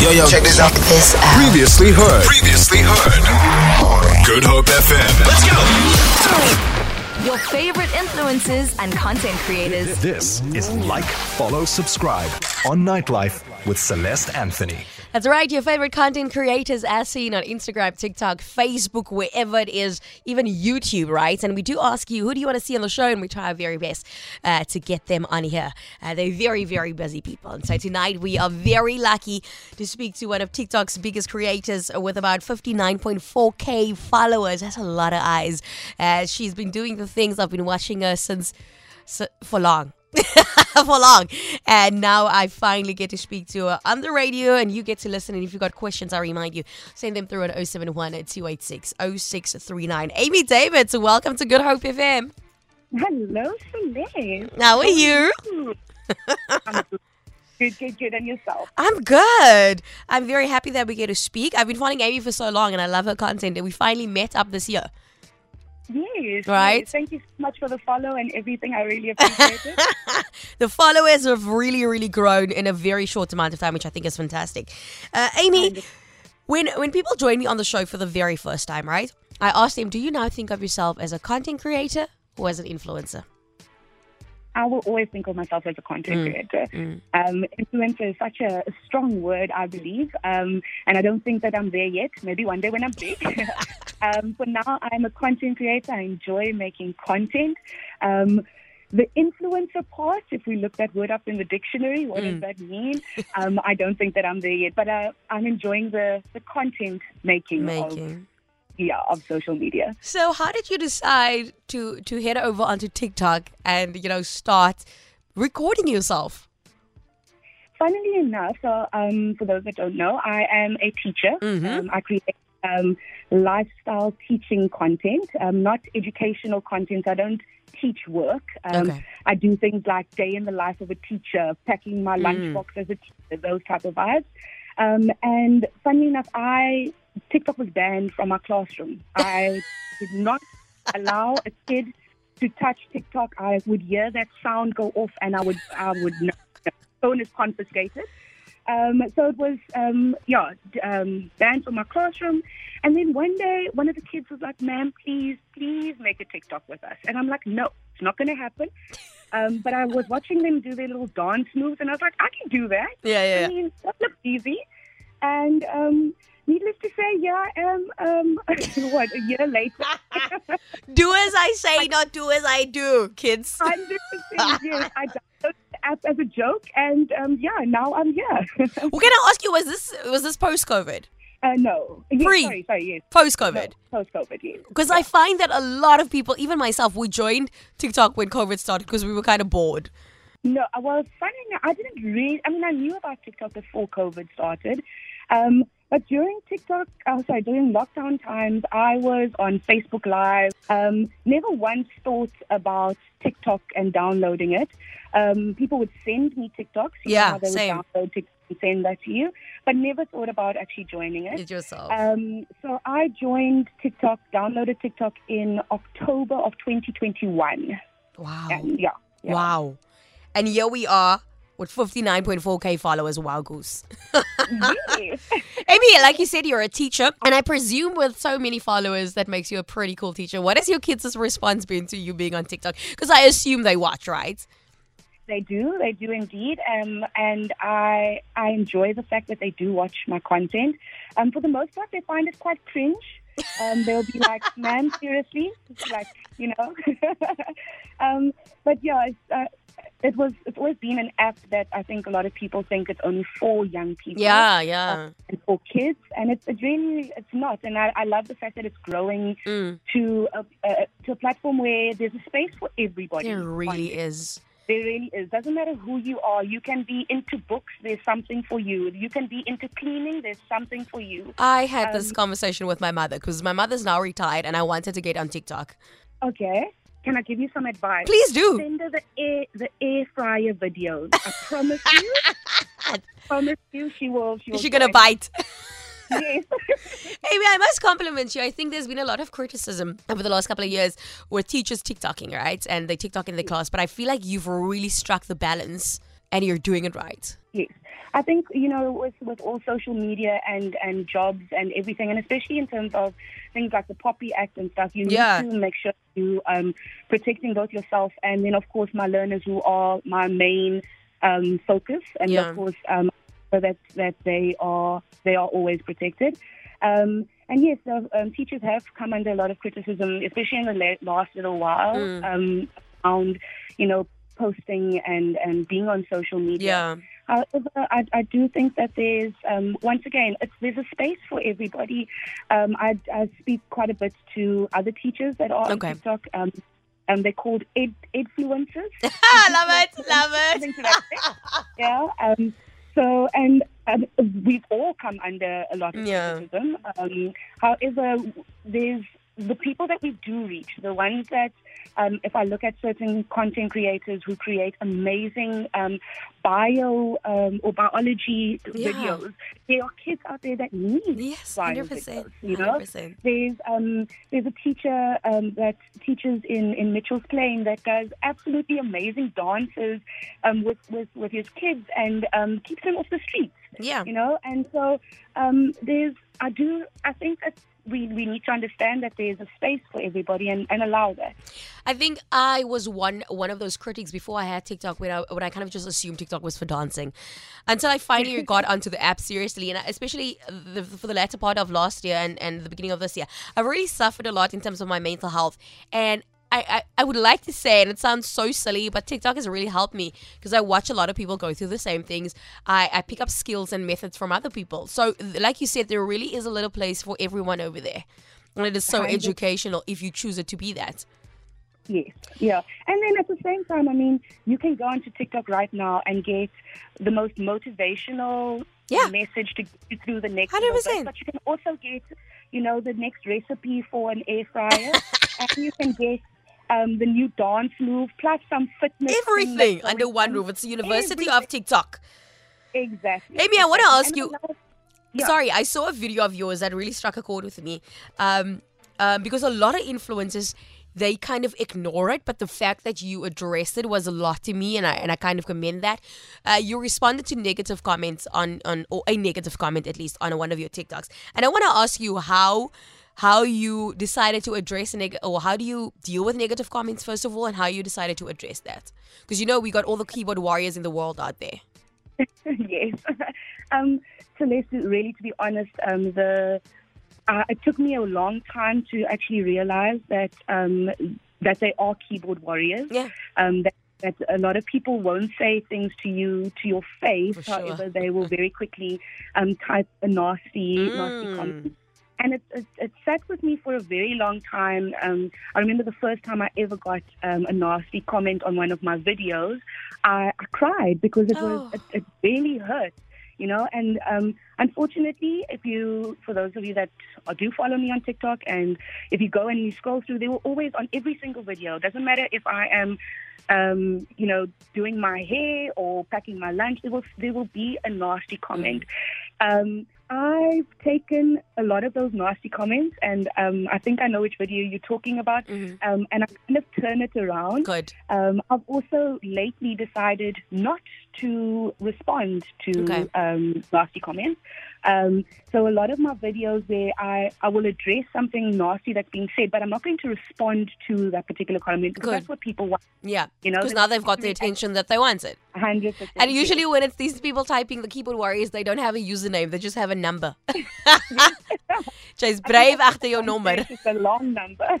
Yo, yo, check this out. This out. Previously heard. Previously heard. Good Hope FM. Let's go. Your favorite influencers and content creators. This is Like, Follow, Subscribe on Nightlife with Celeste Anthony. That's right, your favorite content creators as seen on Instagram, TikTok, Facebook, wherever it is, even YouTube, right? And we do ask you, who do you want to see on the show? And we try our very best uh, to get them on here. Uh, they're very, very busy people. And so tonight we are very lucky to speak to one of TikTok's biggest creators with about 59.4K followers. That's a lot of eyes. Uh, she's been doing the things I've been watching her since so, for long. for long. And now I finally get to speak to her on the radio and you get to listen. And if you've got questions, I remind you, send them through on 071 286 0639. Amy Davids, welcome to Good Hope FM. Hello, Celeste. How are you? Good, good, good. And yourself? I'm good. I'm very happy that we get to speak. I've been following Amy for so long and I love her content. And we finally met up this year. Yes. Right. yes. Thank you so much for the follow and everything. I really appreciate it. The followers have really, really grown in a very short amount of time, which I think is fantastic. Uh, Amy, when when people join me on the show for the very first time, right? I ask them, "Do you now think of yourself as a content creator or as an influencer?" I will always think of myself as a content Mm, creator. Um, influencer is such a, a strong word, I believe, um, and I don't think that I'm there yet. Maybe one day when I'm big. um, for now, I'm a content creator. I enjoy making content. Um, the influencer part, if we look that word up in the dictionary, what Mm. does that mean? Um, I don't think that I'm there yet, but uh, I'm enjoying the, the content making, Of, yeah, of social media. So, how did you decide to to head over onto TikTok and you know start recording yourself? Funnily enough, so um, for those that don't know, I am a teacher. Mhm. Um, I create um, lifestyle teaching content, um, not educational content. I don't teach work. Um, Okay. I do things like day in the life of a teacher, packing my Mm. lunchbox as a teacher, those type of vibes. Um, and funnily enough, I TikTok was banned from our classroom. I did not allow a kid to touch TikTok. I would hear that sound go off, and I would I would know. Phone is confiscated. Um, so it was, um, yeah, um, banned from my classroom. And then one day, one of the kids was like, ma'am, please, please make a TikTok with us. And I'm like, no, it's not going to happen. Um, but I was watching them do their little dance moves, and I was like, I can do that. Yeah, yeah. I mean, that looks easy. And um, needless to say, yeah, I am, um, what, a year later, Do as I say, not do as I do, kids. 100% yes, I app as a joke, and um, yeah, now I'm here. Well, can I ask you, was this was this post COVID? uh, no. Yes, Free. Sorry, sorry, yes. Post COVID? Post COVID, yes. Because I find that a lot of people, even myself, we joined TikTok when COVID started because we were kind of bored. No, I was funny. enough, I didn't read. I mean, I knew about TikTok before COVID started, um, but during TikTok, oh, sorry, during lockdown times, I was on Facebook Live. Um, never once thought about TikTok and downloading it. Um, people would send me TikToks. Yeah, they same. would download TikTok and send that to you, but never thought about actually joining it. Yourself. Um, so I joined TikTok, downloaded TikTok in October of 2021, wow. and yeah. yeah. Wow. And here we are with 59.4k followers. Wow, goose. Amy, like you said, you're a teacher. And I presume with so many followers, that makes you a pretty cool teacher. What has your kids' response been to you being on TikTok? Because I assume they watch, right? They do, they do indeed, um, and I I enjoy the fact that they do watch my content. Um, for the most part, they find it quite cringe. Um, they'll be like, "Man, seriously?" Like you know. um, but yeah, it's, uh, it was it's always been an app that I think a lot of people think it's only for young people. Yeah, yeah. uh, and for kids, and it's, it's really it's not. And I, I love the fact that it's growing Mm, to a, a to a platform where there's a space for everybody. there really is. there really is. Doesn't matter who you are. You can be into books. There's something for you. You can be into cleaning. There's something for you. I had this Um, conversation with my mother because my mother's now retired and I wanted to get on TikTok. Okay. Can I give you some advice? Please do. Send her the air the air fryer videos. I promise you. I promise you, she will. She will. Is she gonna join. bite? Yes. Amy, I must compliment you. I think there's been a lot of criticism over the last couple of years with teachers TikToking, right? And they TikTok in the class, but I feel like you've really struck the balance and you're doing it right. I think you know with with all social media and and jobs and everything, and especially in terms of things like the POPI Act and stuff, you need Yeah. to make sure you um protecting both yourself and then of course my learners who are my main um focus, and Yeah. of course um so that that they are they are always protected. Um, and yes, uh, um, teachers have come under a lot of criticism, especially in the la- last little while, Mm. um, around you know posting and and being on social media. Yeah. However, I, I do think that there's, um, once again, it's, there's a space for everybody. Um, I, I speak quite a bit to other teachers that are Okay. on TikTok. Um, and they're called ed, influencers. Love it, love Something to that effect. yeah. Um, so, and um, we've all come under a lot of Yeah. criticism. Um, however, there's the people that we do reach, the ones that, um, if I look at certain content creators who create amazing um, bio um, or biology Yeah. videos, there are kids out there that need Yes, bio hundred percent, videos, you know? hundred percent. there's um, there's a teacher um, that teaches in, in Mitchell's Plain that does absolutely amazing dances um, with, with, with his kids and um, keeps them off the streets, Yeah. you know. And so um, there's I do I think that we, we need to understand that there's a space for everybody and, and allow that. I think I was one one of those critics before I had TikTok when I when I kind of just assumed TikTok was for dancing, until I finally got onto the app seriously, and especially the, for the latter part of last year and, and the beginning of this year, I've really suffered a lot in terms of my mental health, and I, I, I would like to say, and it sounds so silly, but TikTok has really helped me because I watch a lot of people go through the same things. I, I pick up skills and methods from other people. So, like you said, there really is a little place for everyone over there. And it is so educational if you choose it to be that. Yes, yeah. And then at the same time, I mean, you can go onto TikTok right now and get the most motivational Yeah. message to get you through the next little 100%. bit. But you can also get, you know, the next recipe for an air fryer, and you can get um, the new dance move plus some fitness. Everything under one roof. It's the University Everything. of TikTok. Exactly. Amy, I wanna ask And you- a lot of- Yeah. Sorry, I saw a video of yours that really struck a chord with me. Um, um, because a lot of influencers they kind of ignore it, but the fact that you addressed it was a lot to me, and I and I kind of commend that. Uh, you responded to negative comments on on or a negative comment at least on one of your TikToks, and I want to ask you how how you decided to address neg- or how do you deal with negative comments first of all, and how you decided to address that because you know we got all the keyboard warriors in the world out there. yes. um, Celeste, really, to be honest, um, the uh, it took me a long time to actually realize that um, that they are keyboard warriors. Yeah. Um, that, that a lot of people won't say things to you to your face. For sure. However, they will very quickly um, type a nasty, nasty Mm. comment. And it, it, it sat with me for a very long time. Um, I remember the first time I ever got um, a nasty comment on one of my videos. I, I cried because it Oh. was it, it really hurt, you know. And um, unfortunately, if you, for those of you that do follow me on TikTok, and if you go and you scroll through, they will always on every single video. Doesn't matter if I am, um, you know, doing my hair or packing my lunch. There will there will be a nasty comment. Um, I've taken a lot of those nasty comments, and um, I think I know which video you're talking about. Mhm. Um, and I kind of turn it around. Good. Um, I've also lately decided not to respond to Okay. um, nasty comments. Um, so a lot of my videos where I, I will address something nasty that's being said, but I'm not going to respond to that particular comment because Good. that's what people want. Yeah. You know, because now they've got the attention that they wanted. 100%. And usually, when it's these people typing the keyboard warriors, they don't have a username; they just have a number. Jy's brave agter jou nommer. It's a long number.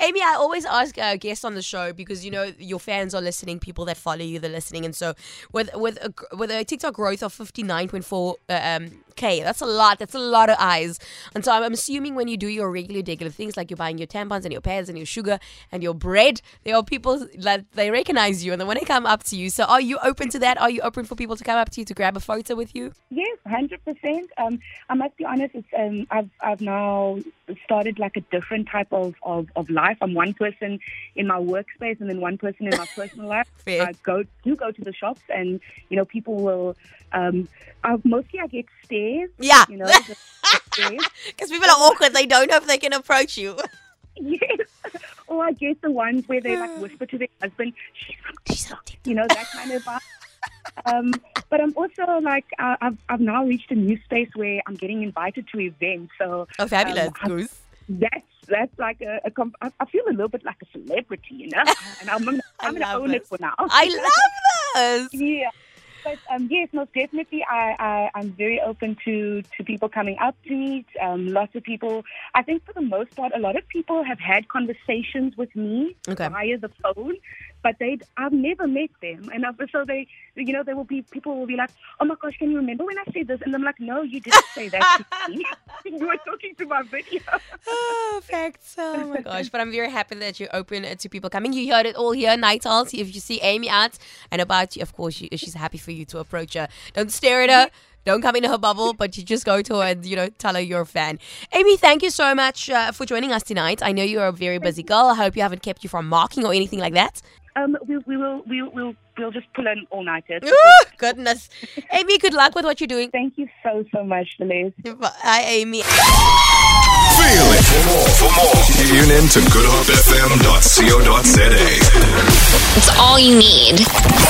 Amy, I always ask uh, guests on the show because you know your fans are listening, people that follow you, they're listening, and so with with a, with a TikTok growth of fifty nine point four um, k, that's a lot. That's a lot of eyes. And so I'm, I'm assuming when you do your regular, regular things like you're buying your tampons and your pads and your sugar and your bread, there are people that they recognize you and they want to come up to you. So are you open to that? Are you open for people to come up to you to grab a photo with you? Yes, hundred percent. Um, I must be honest. It's um, I've I've now started like a different type of, of, of life. I'm one person in my workspace and then one person in my personal life. Fair. I go do go to the shops and you know people will. Um, I, mostly I get stares. Yeah. You know, the, the. Because people are awkward; they don't know if they can approach you. Yes. Or I get the ones where they like whisper to their husband, "She's on you know that kind of vibe. um, but I'm also like uh, I've I've now reached a new space where I'm getting invited to events. So Oh, fabulous, um, Goose. that's that's like a, a comp- I feel a little bit like a celebrity, you know. And I'm gonna, I'm gonna own it this. for now. I love this. Yeah. But um, yes, most definitely, I, I, I'm very open to, to people coming up to me. Um, lots of people. I think for the most part, a lot of people have had conversations with me Okay. via the phone, but they I've never met them, and I've, so they, you know, there will be people will be like, "Oh my gosh, can you remember when I said this?" And I'm like, "No, you didn't say that to me. you were my video." Oh, facts. Oh my gosh. But I'm very happy that you're open to people coming. You heard it all here, Night Owls. If you see Amy out and about, you, of course, she, she's happy for you to approach her. Don't stare at her. Don't come into her bubble, but you just go to her and, you know, tell her you're a fan. Amy, thank you so much uh, for joining us tonight. I know you're a very busy girl. I hope you haven't kept you from marking or anything like that. Um, we, we will we will we'll, we'll just pull in all nighters. Goodness. Amy, good luck with what you're doing. Thank you so so much, Deleuze. Hi, Amy. Feel it. For more, for more, tune in to goodhopefm.co.za. It's all you need.